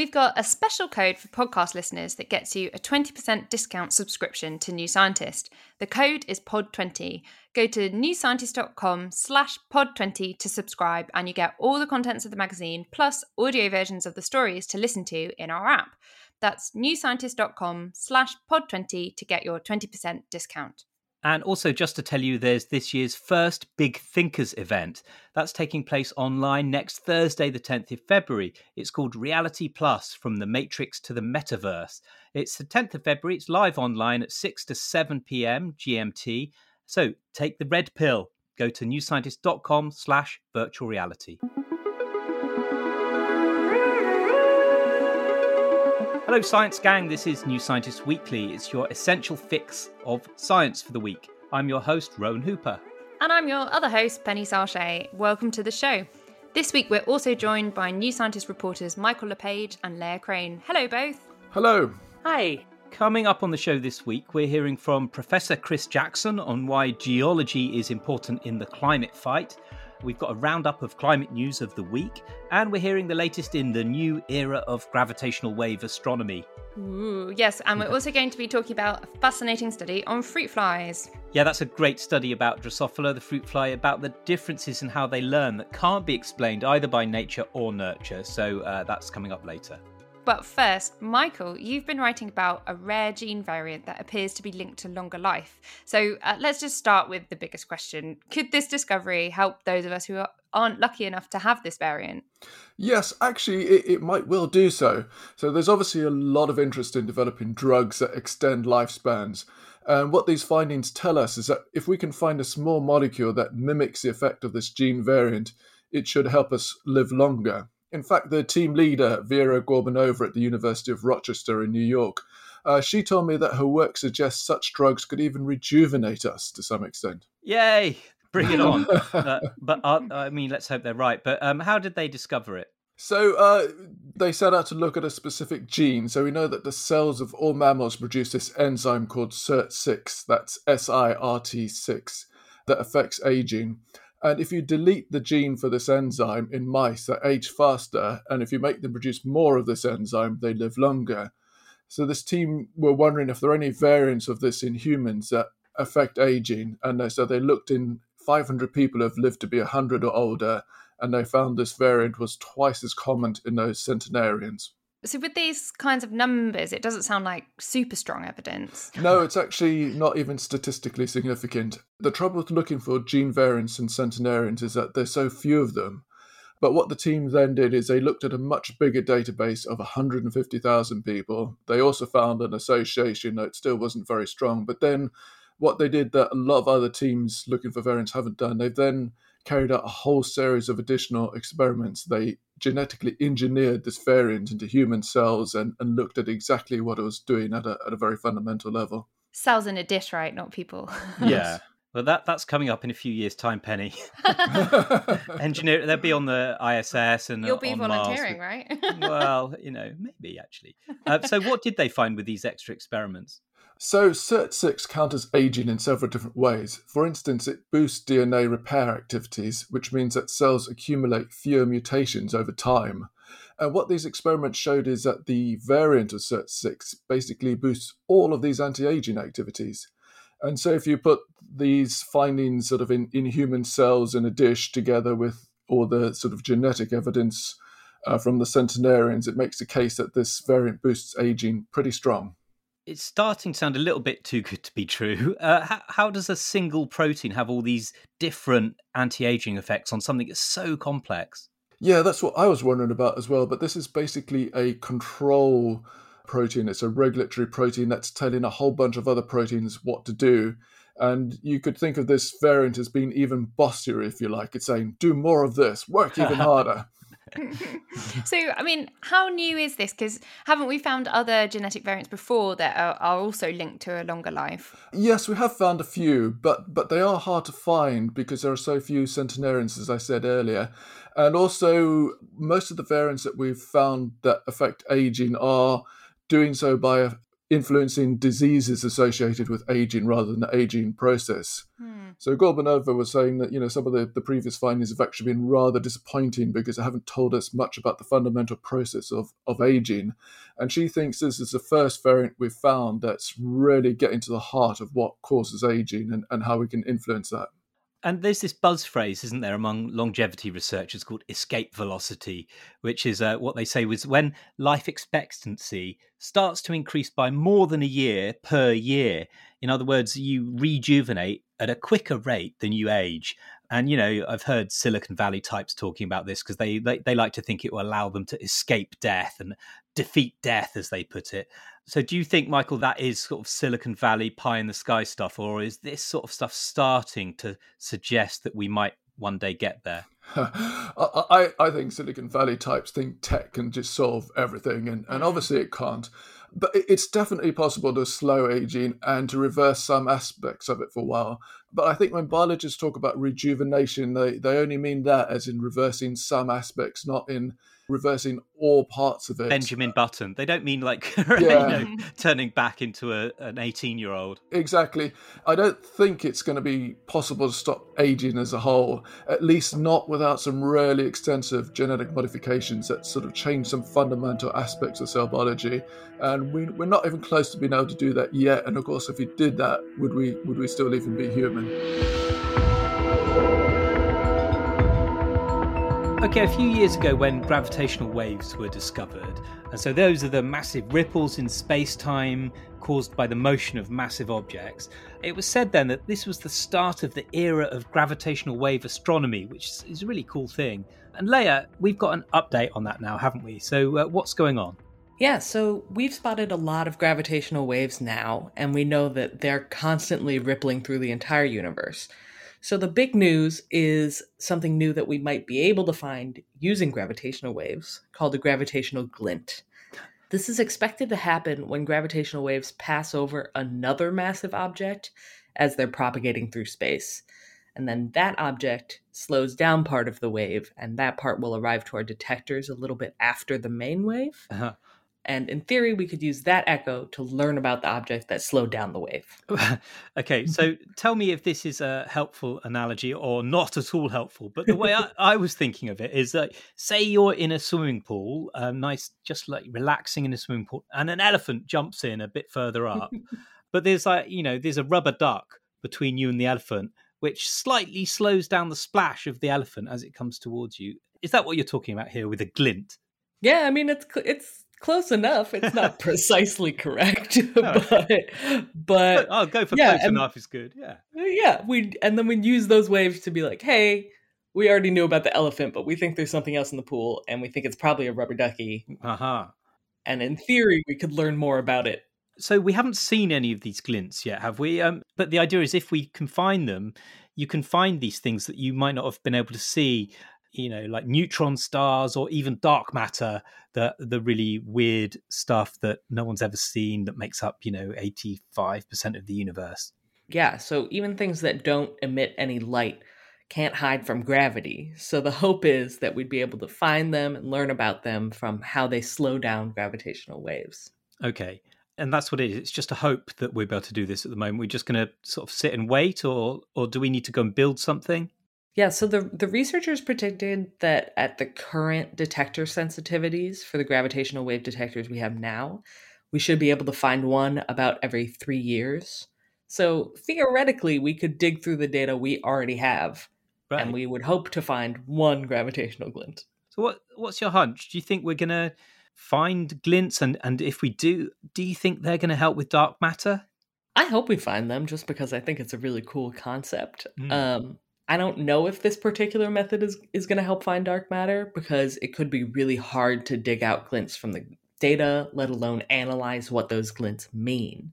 We've got a special code for podcast listeners that gets you a 20% discount subscription to New Scientist. The code is POD20. Go to newscientist.com slash pod20 to subscribe and you get all the contents of the magazine plus audio versions of the stories to listen to in our app. That's newscientist.com slash pod20 to get your 20% discount. And also, just to tell you, there's this year's first Big Thinkers event. That's taking place online next Thursday, the 10th of February. It's called Reality Plus From the Matrix to the Metaverse. It's the 10th of February. It's live online at 6 to 7 p.m. GMT. So take the red pill. Go to newscientist.com slash virtual reality. Hello, Science Gang. This is New Scientist Weekly. It's your essential fix of science for the week. I'm your host, Rowan Hooper. And I'm your other host, Penny Sarchet. Welcome to the show. This week, we're also joined by New Scientist reporters Michael Le Page and Leah Crane. Hello, both. Hello. Hi. Coming up on the show this week, we're hearing from Professor Chris Jackson on why geology is important in the climate fight. We've got a roundup of climate news of the week, and we're hearing the latest in the new era of gravitational wave astronomy. Ooh, yes, and we're also going to be talking about a fascinating study on fruit flies. Yeah, that's a great study about Drosophila, the fruit fly, about the differences in how they learn that can't be explained either by nature or nurture. So uh, that's coming up later. But first, Michael, you've been writing about a rare gene variant that appears to be linked to longer life. So uh, let's just start with the biggest question Could this discovery help those of us who aren't lucky enough to have this variant? Yes, actually, it, it might well do so. So there's obviously a lot of interest in developing drugs that extend lifespans. And what these findings tell us is that if we can find a small molecule that mimics the effect of this gene variant, it should help us live longer. In fact, the team leader, Vera Gorbunova at the University of Rochester in New York, uh, she told me that her work suggests such drugs could even rejuvenate us to some extent. Yay! Bring it on. uh, but uh, I mean, let's hope they're right. But um, how did they discover it? So uh, they set out to look at a specific gene. So we know that the cells of all mammals produce this enzyme called SIRT6, that's S I R T 6, that affects aging. And if you delete the gene for this enzyme in mice that age faster, and if you make them produce more of this enzyme, they live longer. So this team were wondering if there are any variants of this in humans that affect aging, and so they looked in 500 people who have lived to be 100 or older, and they found this variant was twice as common in those centenarians. So, with these kinds of numbers, it doesn't sound like super strong evidence. No, it's actually not even statistically significant. The trouble with looking for gene variants in centenarians is that there's so few of them. But what the team then did is they looked at a much bigger database of 150,000 people. They also found an association, it still wasn't very strong. But then what they did that a lot of other teams looking for variants haven't done, they've then carried out a whole series of additional experiments. They genetically engineered this variant into human cells and, and looked at exactly what it was doing at a, at a very fundamental level. Cells in a dish, right? Not people. yeah. Well, that that's coming up in a few years' time, Penny. Engineer, they'll be on the ISS and you'll be volunteering, Mars. right? well, you know, maybe actually. Uh, so, what did they find with these extra experiments? So, SIRT6 counters aging in several different ways. For instance, it boosts DNA repair activities, which means that cells accumulate fewer mutations over time. And what these experiments showed is that the variant of SIRT6 basically boosts all of these anti aging activities. And so if you put these findings sort of in, in human cells in a dish together with all the sort of genetic evidence uh, from the centenarians, it makes the case that this variant boosts aging pretty strong. It's starting to sound a little bit too good to be true. Uh, how, how does a single protein have all these different anti aging effects on something that's so complex? Yeah, that's what I was wondering about as well. But this is basically a control protein. It's a regulatory protein that's telling a whole bunch of other proteins what to do. And you could think of this variant as being even bossier, if you like. It's saying, do more of this, work even harder. So, I mean, how new is this? Because haven't we found other genetic variants before that are, are, also linked to a longer life? Yes, we have found a few, but but they are hard to find because there are so few centenarians, as I said earlier. And also, most of the variants that we've found that affect aging are doing so by influencing diseases associated with aging rather than the aging process. Hmm. So Gorbunova was saying that you know some of the, the previous findings have actually been rather disappointing because they haven't told us much about the fundamental process of, of aging. And she thinks this is the first variant we've found that's really getting to the heart of what causes aging and, and how we can influence that. And there's this buzz phrase, isn't there, among longevity researchers called escape velocity, which is uh, what they say was when life expectancy starts to increase by more than a year per year. In other words, you rejuvenate at a quicker rate than you age. And, you know, I've heard Silicon Valley types talking about this because they, they, they like to think it will allow them to escape death and defeat death, as they put it. So, do you think, Michael, that is sort of Silicon Valley pie in the sky stuff, or is this sort of stuff starting to suggest that we might one day get there? I, I think Silicon Valley types think tech can just solve everything, and, and obviously it can't. But it's definitely possible to slow aging and to reverse some aspects of it for a while. But I think when biologists talk about rejuvenation, they, they only mean that as in reversing some aspects, not in reversing all parts of it. Benjamin Button. They don't mean like yeah. you know, turning back into a, an 18 year old. Exactly. I don't think it's going to be possible to stop aging as a whole, at least not without some really extensive genetic modifications that sort of change some fundamental aspects of cell biology. And we, we're not even close to being able to do that yet. And of course, if we did that, would we would we still even be human? Okay, a few years ago, when gravitational waves were discovered, and so those are the massive ripples in space time caused by the motion of massive objects, it was said then that this was the start of the era of gravitational wave astronomy, which is a really cool thing. And Leah, we've got an update on that now, haven't we? So, uh, what's going on? Yeah, so we've spotted a lot of gravitational waves now, and we know that they're constantly rippling through the entire universe. So the big news is something new that we might be able to find using gravitational waves called a gravitational glint. This is expected to happen when gravitational waves pass over another massive object as they're propagating through space. And then that object slows down part of the wave, and that part will arrive to our detectors a little bit after the main wave. Uh-huh. And in theory, we could use that echo to learn about the object that slowed down the wave. okay, so tell me if this is a helpful analogy or not at all helpful. But the way I, I was thinking of it is that, say, you're in a swimming pool, uh, nice, just like relaxing in a swimming pool, and an elephant jumps in a bit further up. but there's like, you know, there's a rubber duck between you and the elephant, which slightly slows down the splash of the elephant as it comes towards you. Is that what you're talking about here with a glint? Yeah, I mean it's it's close enough. It's not precisely correct, but but I'll go for yeah, close and, enough is good. Yeah, yeah. We and then we use those waves to be like, hey, we already knew about the elephant, but we think there's something else in the pool, and we think it's probably a rubber ducky. Uh huh. And in theory, we could learn more about it. So we haven't seen any of these glints yet, have we? Um, but the idea is, if we can find them, you can find these things that you might not have been able to see you know like neutron stars or even dark matter the the really weird stuff that no one's ever seen that makes up you know 85% of the universe yeah so even things that don't emit any light can't hide from gravity so the hope is that we'd be able to find them and learn about them from how they slow down gravitational waves okay and that's what it is. It's just a hope that we're able to do this at the moment. We're just going to sort of sit and wait, or or do we need to go and build something? Yeah, so the, the researchers predicted that at the current detector sensitivities for the gravitational wave detectors we have now, we should be able to find one about every three years. So theoretically, we could dig through the data we already have, Right. and we would hope to find one gravitational glint. So what what's your hunch? Do you think we're gonna find glints and and if we do, do you think they're gonna help with dark matter? I hope we find them just because I think it's a really cool concept. Mm. Um, I don't know if this particular method is, is going to help find dark matter because it could be really hard to dig out glints from the data, let alone analyze what those glints mean.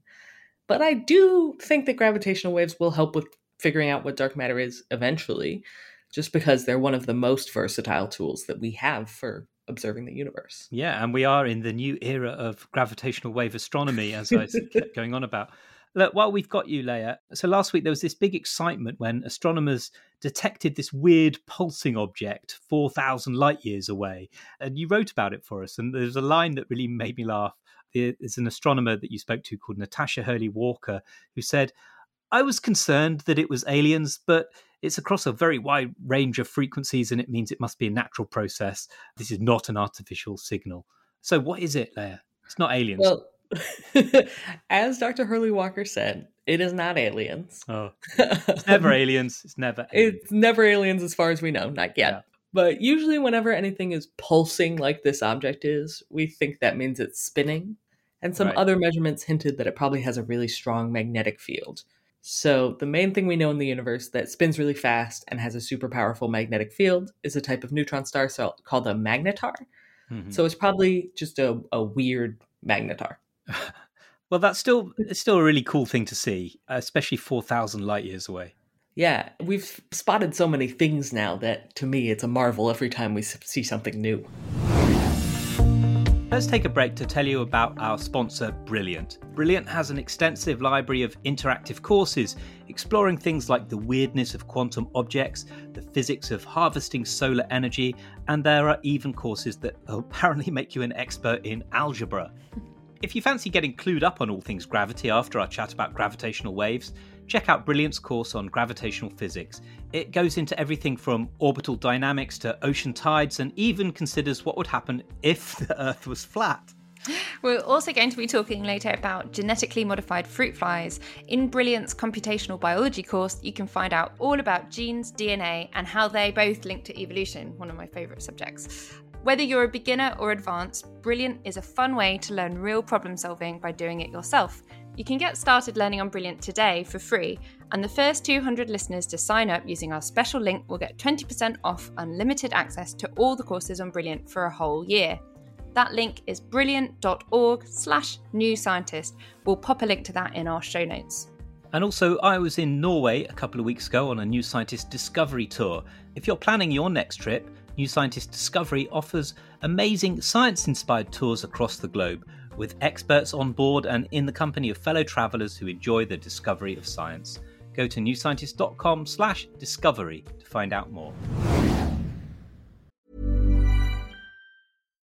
But I do think that gravitational waves will help with figuring out what dark matter is eventually, just because they're one of the most versatile tools that we have for observing the universe. Yeah, and we are in the new era of gravitational wave astronomy, as I kept going on about. Look, while we've got you, Leah, so last week there was this big excitement when astronomers detected this weird pulsing object 4,000 light years away. And you wrote about it for us. And there's a line that really made me laugh. There's an astronomer that you spoke to called Natasha Hurley Walker who said, I was concerned that it was aliens, but it's across a very wide range of frequencies and it means it must be a natural process. This is not an artificial signal. So, what is it, Leah? It's not aliens. Well, as Dr. Hurley Walker said, it is not aliens. oh, it's never aliens. It's never aliens. It's never aliens as far as we know, not yet. Yeah. But usually, whenever anything is pulsing like this object is, we think that means it's spinning. And some Right. other measurements hinted that it probably has a really strong magnetic field. So, the main thing we know in the universe that spins really fast and has a super powerful magnetic field is a type of neutron star cell called a magnetar. Mhm. So, it's probably just a, a weird magnetar. well, that's still it's still a really cool thing to see, especially 4,000 light years away. Yeah, we've spotted so many things now that to me it's a marvel every time we see something new. Let's take a break to tell you about our sponsor, Brilliant. Brilliant has an extensive library of interactive courses exploring things like the weirdness of quantum objects, the physics of harvesting solar energy, and there are even courses that uh, apparently make you an expert in algebra. If you fancy getting clued up on all things gravity after our chat about gravitational waves, check out Brilliant's course on gravitational physics. It goes into everything from orbital dynamics to ocean tides and even considers what would happen if the Earth was flat. We're also going to be talking later about genetically modified fruit flies. In Brilliant's computational biology course, you can find out all about genes, DNA, and how they both link to evolution, one of my favourite subjects. Whether you're a beginner or advanced, Brilliant is a fun way to learn real problem solving by doing it yourself. You can get started learning on Brilliant today for free, and the first 200 listeners to sign up using our special link will get 20% off unlimited access to all the courses on Brilliant for a whole year. That link is brilliant.org slash new scientist. We'll pop a link to that in our show notes. And also, I was in Norway a couple of weeks ago on a New Scientist Discovery tour. If you're planning your next trip, New Scientist Discovery offers amazing science inspired tours across the globe with experts on board and in the company of fellow travellers who enjoy the discovery of science. Go to newscientist.com slash discovery to find out more.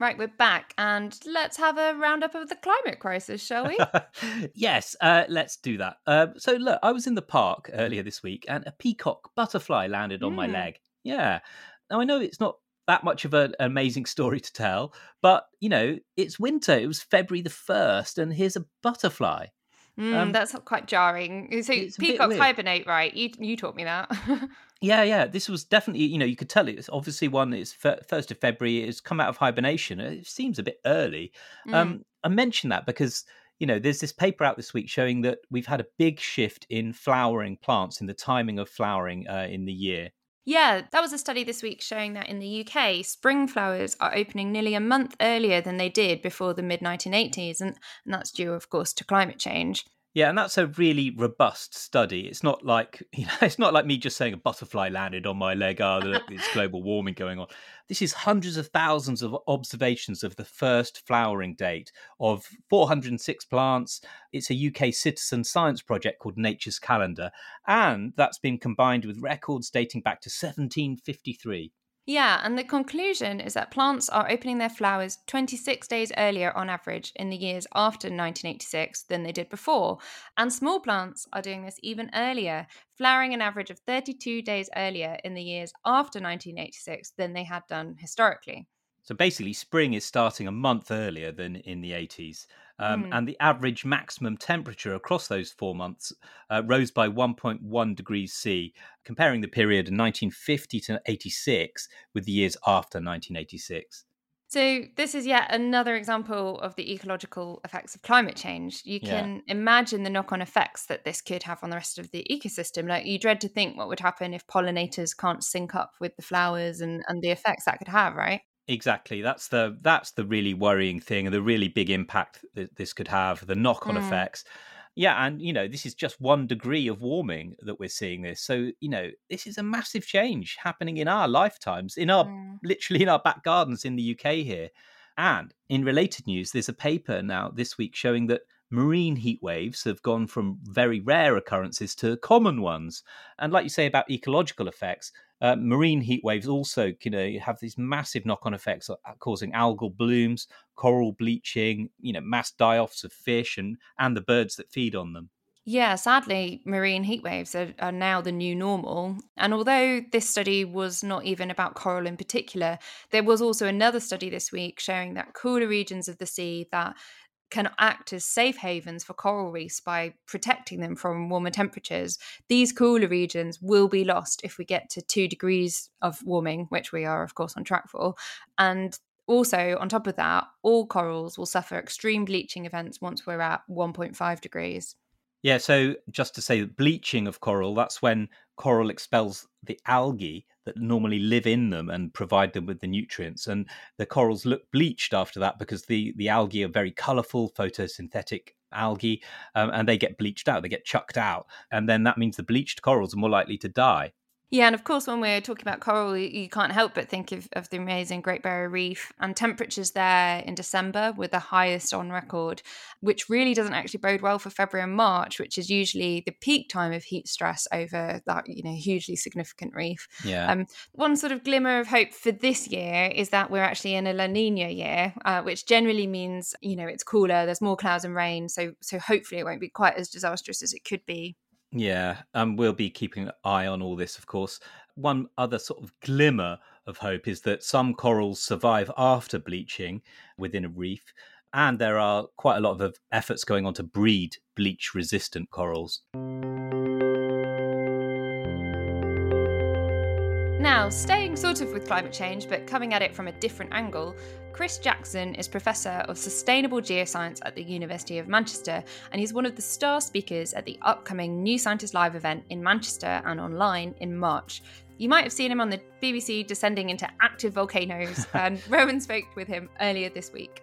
Right, we're back, and let's have a roundup of the climate crisis, shall we? yes, uh, let's do that. Uh, so, look, I was in the park earlier this week, and a peacock butterfly landed on my Mm. leg. Yeah. Now, I know it's not that much of an amazing story to tell, but, you know, it's winter. It was February the 1st, and here's a butterfly. Mm, Um, that's quite jarring. So it's peacocks hibernate, right? You you taught me that. Yeah, yeah. This was definitely, you know, you could tell it's obviously one. It's first of February. It's come out of hibernation. It seems a bit early. Mm. Um, I mention that because you know there's this paper out this week showing that we've had a big shift in flowering plants in the timing of flowering uh, in the year. Yeah, that was a study this week showing that in the UK, spring flowers are opening nearly a month earlier than they did before the mid 1980s, and, and that's due, of course, to climate change. Yeah, and that's a really robust study. It's not like you know, it's not like me just saying a butterfly landed on my leg. Oh, look, there's global warming going on. This is hundreds of thousands of observations of the first flowering date of 406 plants. It's a UK citizen science project called Nature's Calendar, and that's been combined with records dating back to 1753. Yeah, and the conclusion is that plants are opening their flowers 26 days earlier on average in the years after 1986 than they did before. And small plants are doing this even earlier, flowering an average of 32 days earlier in the years after 1986 than they had done historically. So basically, spring is starting a month earlier than in the 80s. Um, Mm. And the average maximum temperature across those four months uh, rose by 1.1 degrees C, comparing the period of 1950 to 86 with the years after 1986. So, this is yet another example of the ecological effects of climate change. You Yeah. can imagine the knock on effects that this could have on the rest of the ecosystem. Like, you dread to think what would happen if pollinators can't sync up with the flowers and, and the effects that could have, right? Exactly. That's the that's the really worrying thing, and the really big impact that this could have, the knock-on Mm. effects. Yeah, and you know, this is just one degree of warming that we're seeing this. So, you know, this is a massive change happening in our lifetimes, in our Mm. literally in our back gardens in the UK here. And in related news, there's a paper now this week showing that marine heat waves have gone from very rare occurrences to common ones. And like you say about ecological effects, uh, marine heat waves also you know have these massive knock-on effects uh, causing algal blooms coral bleaching you know mass die-offs of fish and and the birds that feed on them Yeah, sadly, marine heat waves are, are now the new normal. And although this study was not even about coral in particular, there was also another study this week showing that cooler regions of the sea that can act as safe havens for coral reefs by protecting them from warmer temperatures. These cooler regions will be lost if we get to two degrees of warming, which we are, of course, on track for. And also, on top of that, all corals will suffer extreme bleaching events once we're at 1.5 degrees. yeah so just to say bleaching of coral that's when coral expels the algae that normally live in them and provide them with the nutrients and the corals look bleached after that because the the algae are very colorful photosynthetic algae um, and they get bleached out they get chucked out and then that means the bleached corals are more likely to die Yeah, and of course, when we're talking about coral, you- can't help but think of, of the amazing Great Barrier Reef and temperatures there in December were the highest on record, which really doesn't actually bode well for February and March, which is usually the peak time of heat stress over that you know hugely significant reef. yeah Um, one sort of glimmer of hope for this year is that we're actually in a La Nina year, uh, which generally means you know it's cooler, there's more clouds and rain, so so hopefully it won't be quite as disastrous as it could be. Yeah, and we'll be keeping an eye on all this, of course. One other sort of glimmer of hope is that some corals survive after bleaching within a reef, and there are quite a lot of efforts going on to breed bleach resistant corals. Now, staying sort of with climate change, but coming at it from a different angle, Chris Jackson is Professor of Sustainable Geoscience at the University of Manchester, and he's one of the star speakers at the upcoming New Scientist Live event in Manchester and online in March. You might have seen him on the BBC descending into active volcanoes, and Rowan spoke with him earlier this week.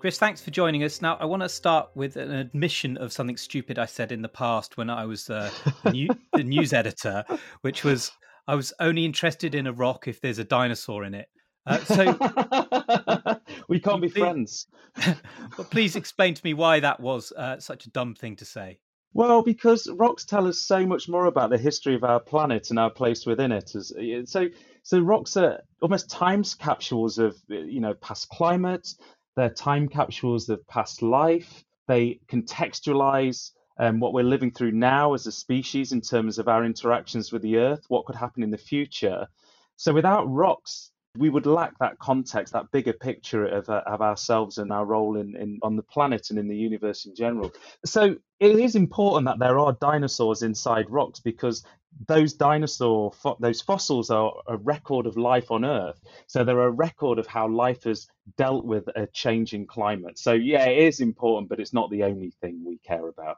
Chris, thanks for joining us. Now, I want to start with an admission of something stupid I said in the past when I was uh, new, the news editor, which was I was only interested in a rock if there's a dinosaur in it. Uh, so we can't be please, friends. but please explain to me why that was uh, such a dumb thing to say. Well, because rocks tell us so much more about the history of our planet and our place within it. As, so, so rocks are almost time capsules of you know past climate, they're time capsules of past life. They contextualize um, what we're living through now as a species in terms of our interactions with the Earth, what could happen in the future. So without rocks, we would lack that context, that bigger picture of, uh, of ourselves and our role in, in on the planet and in the universe in general. So it is important that there are dinosaurs inside rocks because those dinosaur those fossils are a record of life on Earth. So they're a record of how life has dealt with a changing climate. So yeah, it is important, but it's not the only thing we care about.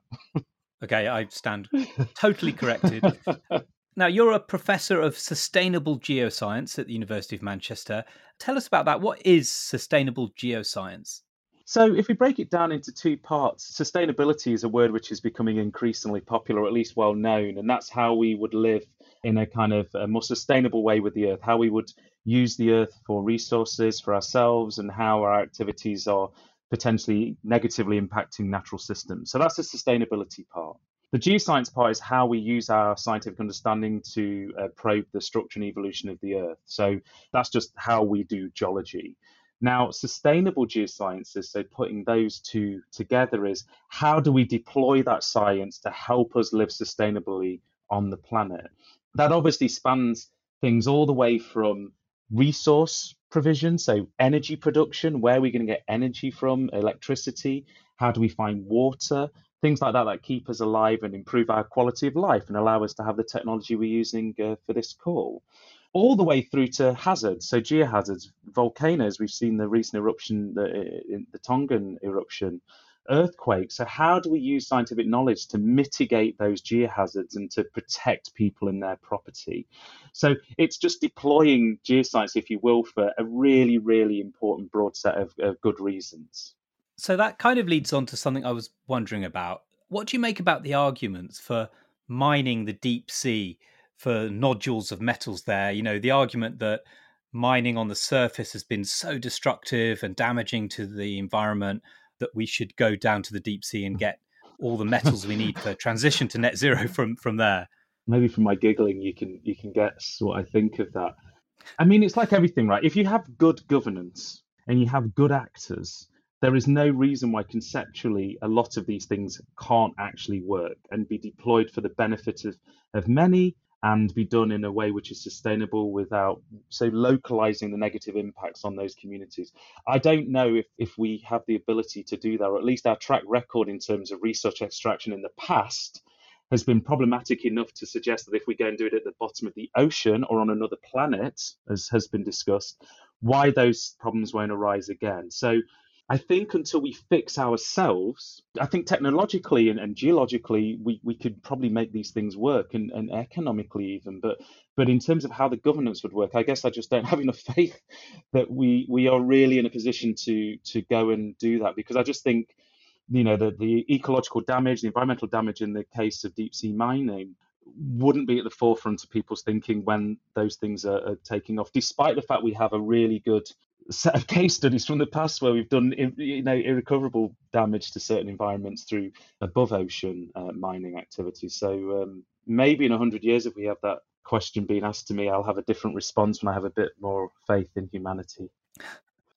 okay, I stand totally corrected. Now, you're a professor of sustainable geoscience at the University of Manchester. Tell us about that. What is sustainable geoscience? So, if we break it down into two parts, sustainability is a word which is becoming increasingly popular, at least well known, and that's how we would live in a kind of a more sustainable way with the earth, how we would use the earth for resources for ourselves, and how our activities are potentially negatively impacting natural systems. So, that's the sustainability part. The geoscience part is how we use our scientific understanding to uh, probe the structure and evolution of the Earth. So that's just how we do geology. Now, sustainable geosciences, so putting those two together, is how do we deploy that science to help us live sustainably on the planet? That obviously spans things all the way from resource provision, so energy production, where are we going to get energy from, electricity, how do we find water, things like that that keep us alive and improve our quality of life and allow us to have the technology we're using uh, for this call. All the way through to hazards. So geohazards volcanoes we've seen the recent eruption the, in the tongan eruption earthquakes. So how do we use scientific knowledge to mitigate those geohazards and to protect people and their property? So it's just deploying geoscience if you will for a really really important broad set of, of good reasons so that kind of leads on to something I was wondering about. What do you make about the arguments for mining the deep sea for nodules of metals there? You know, the argument that mining on the surface has been so destructive and damaging to the environment that we should go down to the deep sea and get all the metals we need for transition to net zero from from there. Maybe from my giggling you can you can guess what I think of that. I mean it's like everything, right? If you have good governance and you have good actors, there is no reason why conceptually a lot of these things can't actually work and be deployed for the benefit of, of many and be done in a way which is sustainable without so localizing the negative impacts on those communities. I don't know if, if we have the ability to do that, or at least our track record in terms of research extraction in the past has been problematic enough to suggest that if we go and do it at the bottom of the ocean or on another planet, as has been discussed, why those problems won't arise again. So I think until we fix ourselves, I think technologically and, and geologically, we, we could probably make these things work and, and economically even. But but in terms of how the governance would work, I guess I just don't have enough faith that we we are really in a position to to go and do that because I just think you know the, the ecological damage, the environmental damage in the case of deep sea mining wouldn't be at the forefront of people's thinking when those things are, are, taking off, despite the fact we have a really good set of case studies from the past where we've done you know irrecoverable damage to certain environments through above ocean uh, mining activities. So um, maybe in 100 years, if we have that question being asked to me, I'll have a different response when I have a bit more faith in humanity.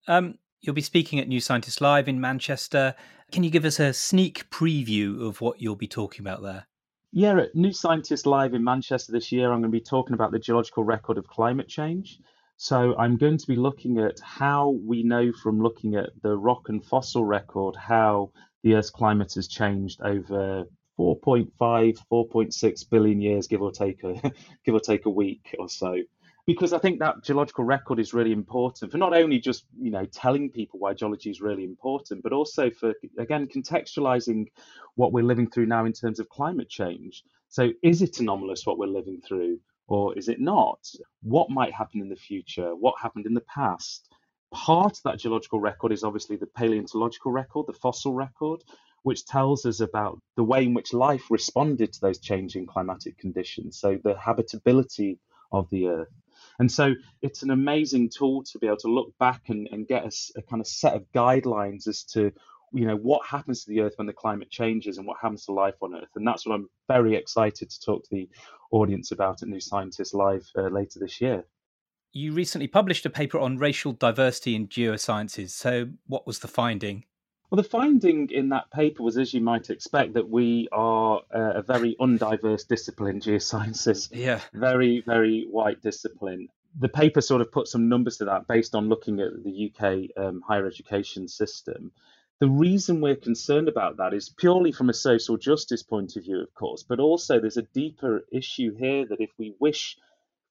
Um, you'll be speaking at New Scientist Live in Manchester. Can you give us a sneak preview of what you'll be talking about there? Yeah, at New Scientist Live in Manchester this year, I'm going to be talking about the geological record of climate change. So I'm going to be looking at how we know from looking at the rock and fossil record how the Earth's climate has changed over 4.5, 4.6 billion years, give or take a give or take a week or so. Because I think that geological record is really important for not only just you know telling people why geology is really important, but also for again contextualizing what we're living through now in terms of climate change. So is it anomalous what we're living through? Or is it not? What might happen in the future? What happened in the past? part of that geological record is obviously the paleontological record, the fossil record, which tells us about the way in which life responded to those changing climatic conditions. So the habitability of the earth. And so it's an amazing tool to be able to look back and, and get a, a kind of set of guidelines as to you know what happens to the earth when the climate changes and what happens to life on earth and that's what i'm very excited to talk to the audience about at new scientist live uh, later this year you recently published a paper on racial diversity in geosciences so what was the finding well, the finding in that paper was, as you might expect, that we are a very undiverse discipline, geosciences. Yeah. Very, very white discipline. The paper sort of put some numbers to that based on looking at the UK um, higher education system. The reason we're concerned about that is purely from a social justice point of view, of course, but also there's a deeper issue here that if we wish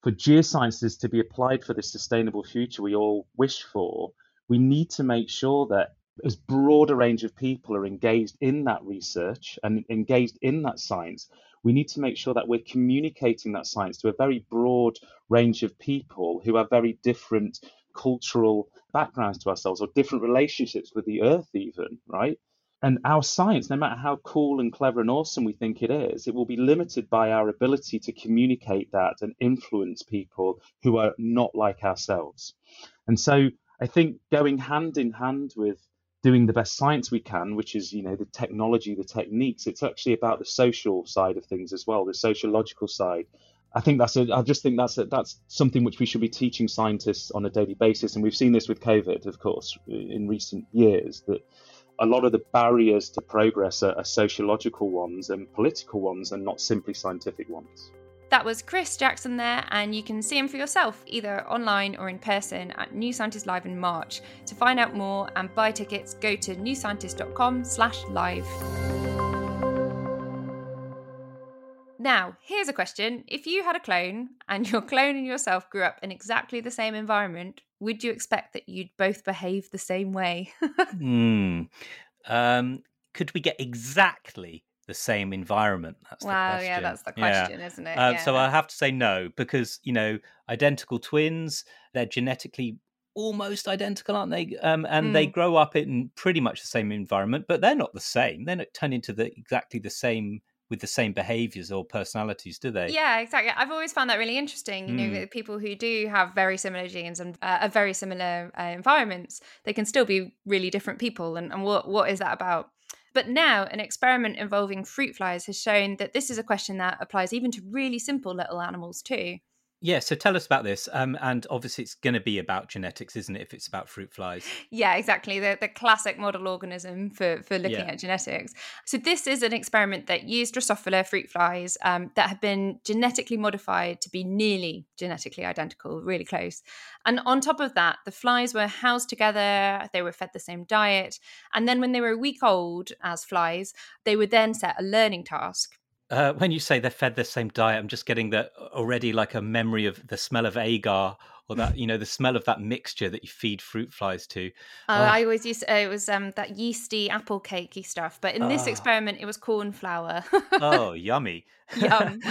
for geosciences to be applied for the sustainable future we all wish for, we need to make sure that as broad a range of people are engaged in that research and engaged in that science, we need to make sure that we're communicating that science to a very broad range of people who have very different cultural backgrounds to ourselves or different relationships with the earth, even, right? And our science, no matter how cool and clever and awesome we think it is, it will be limited by our ability to communicate that and influence people who are not like ourselves. And so I think going hand in hand with doing the best science we can, which is you know the technology, the techniques. It's actually about the social side of things as well, the sociological side. I think that's a. I just think that's a, that's something which we should be teaching scientists on a daily basis, and we've seen this with COVID, of course, in recent years that a lot of the barriers to progress are, are sociological ones and political ones, and not simply scientific ones. That was Chris Jackson there, and you can see him for yourself either online or in person at New Scientist Live in March. To find out more and buy tickets, go to newscientist.com/live. Now, here's a question. If you had a clone and your clone and yourself grew up in exactly the same environment, would you expect that you'd both behave the same way? Hmm. Um, could we get exactly the same environment? That's wow, yeah, that's the question, yeah. isn't it? Uh, yeah. So I have to say no because you know identical twins, they're genetically almost identical, aren't they? Um, and mm. they grow up in pretty much the same environment, but they're not the same. They're not turn into the exactly the same with the same behaviors or personalities, do they? Yeah, exactly. I've always found that really interesting. You mm. know, people who do have very similar genes and uh, very similar uh, environments, they can still be really different people. And, and what what is that about? But now, an experiment involving fruit flies has shown that this is a question that applies even to really simple little animals too. Yeah, so tell us about this. Um, and obviously, it's going to be about genetics, isn't it? If it's about fruit flies. Yeah, exactly. The, the classic model organism for, for looking yeah. at genetics. So, this is an experiment that used Drosophila fruit flies um, that have been genetically modified to be nearly genetically identical, really close. And on top of that, the flies were housed together, they were fed the same diet. And then, when they were a week old as flies, they would then set a learning task. Uh, when you say they're fed the same diet, I'm just getting that already like a memory of the smell of agar or that you know the smell of that mixture that you feed fruit flies to. Oh, oh. I always used to, uh, it was um, that yeasty apple cakey stuff, but in this ah. experiment it was corn flour. oh, yummy! Yum.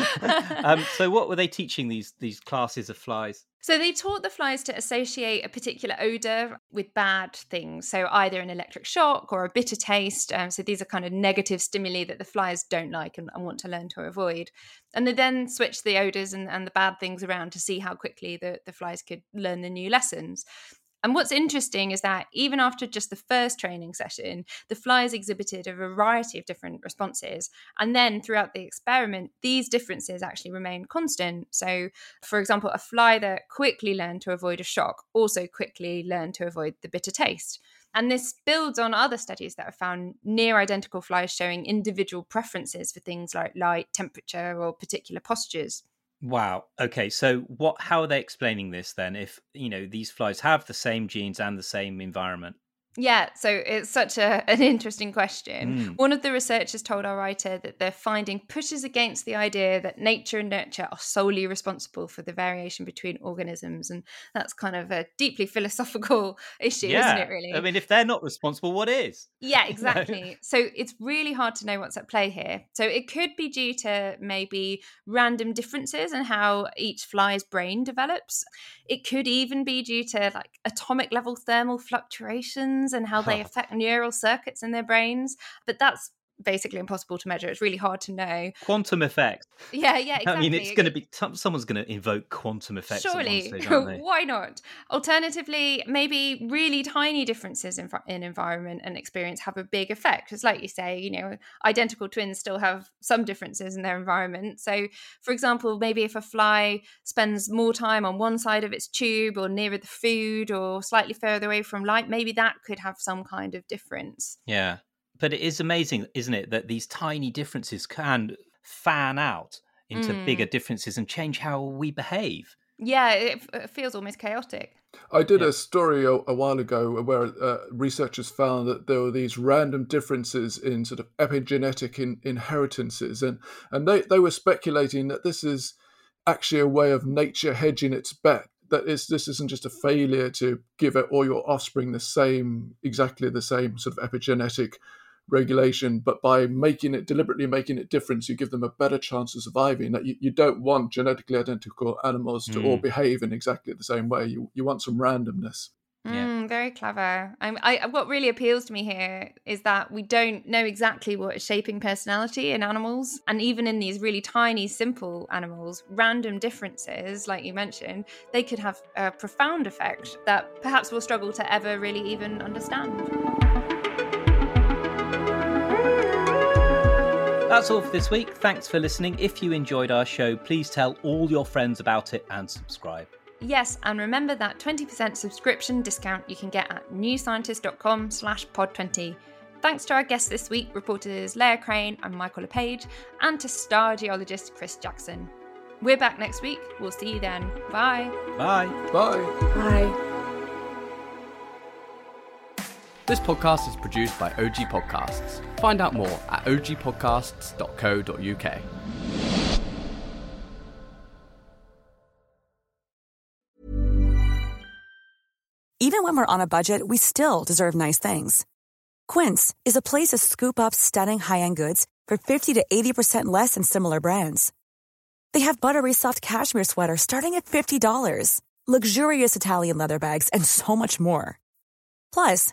um, so, what were they teaching these these classes of flies? So they taught the flies to associate a particular odor with bad things. So either an electric shock or a bitter taste. Um, so these are kind of negative stimuli that the flies don't like and, and, want to learn to avoid. And they then switched the odors and, and the bad things around to see how quickly the, the flies could learn the new lessons. And what's interesting is that even after just the first training session, the flies exhibited a variety of different responses. And then throughout the experiment, these differences actually remained constant. So, for example, a fly that quickly learned to avoid a shock also quickly learned to avoid the bitter taste. And this builds on other studies that have found near identical flies showing individual preferences for things like light, temperature, or particular postures. Wow. Okay. So what how are they explaining this then if, you know, these flies have the same genes and the same environment? Yeah, so it's such a, an interesting question. Mm. One of the researchers told our writer that their finding pushes against the idea that nature and nurture are solely responsible for the variation between organisms. And that's kind of a deeply philosophical issue, yeah. isn't it, really? I mean, if they're not responsible, what is? Yeah, exactly. so it's really hard to know what's at play here. So it could be due to maybe random differences in how each fly's brain develops. It could even be due to like atomic level thermal fluctuations and how they affect neural circuits in their brains. But that's basically impossible to measure. It's really hard to know. Quantum effects. Yeah, yeah, exactly. I mean, it's going to be someone's going to invoke quantum effects. Surely, stage, why not? Alternatively, maybe really tiny differences in, in environment and experience have a big effect. Because, like you say, you know, identical twins still have some differences in their environment. So, for example, maybe if a fly spends more time on one side of its tube or nearer the food or slightly further away from light, maybe that could have some kind of difference. Yeah but it is amazing, isn't it, that these tiny differences can fan out into mm. bigger differences and change how we behave. Yeah, it, it feels almost chaotic. I did yeah. a story a, a, while ago where uh, researchers found that there were these random differences in sort of epigenetic in, inheritances, and and they, they were speculating that this is actually a way of nature hedging its bet. That is, this isn't just a failure to give it all your offspring the same, exactly the same sort of epigenetic regulation, but by making it deliberately making it different, you give them a better chance of surviving. That you, you don't want genetically identical animals to mm. all behave in exactly the same way. You you want some randomness. Yeah. Mm, very clever. I'm, I, what really appeals to me here is that we don't know exactly what is shaping personality in animals. And even in these really tiny, simple animals, random differences, like you mentioned, they could have a profound effect that perhaps we'll struggle to ever really even understand. That's all for this week. Thanks for listening. If you enjoyed our show, please tell all your friends about it and subscribe. Yes, and remember that 20% subscription discount you can get at newscientist.com slash pod20. Thanks to our guests this week, reporters Leah Crane and Michael Le Page, and to star geologist Chris Jackson. We're back next week. We'll see you then. Bye. Bye. Bye. Bye. This podcast is produced by OG Podcasts. Find out more at ogpodcasts.co.uk. Even when we're on a budget, we still deserve nice things. Quince is a place to scoop up stunning high end goods for 50 to 80% less than similar brands. They have buttery soft cashmere sweaters starting at $50, luxurious Italian leather bags, and so much more. Plus,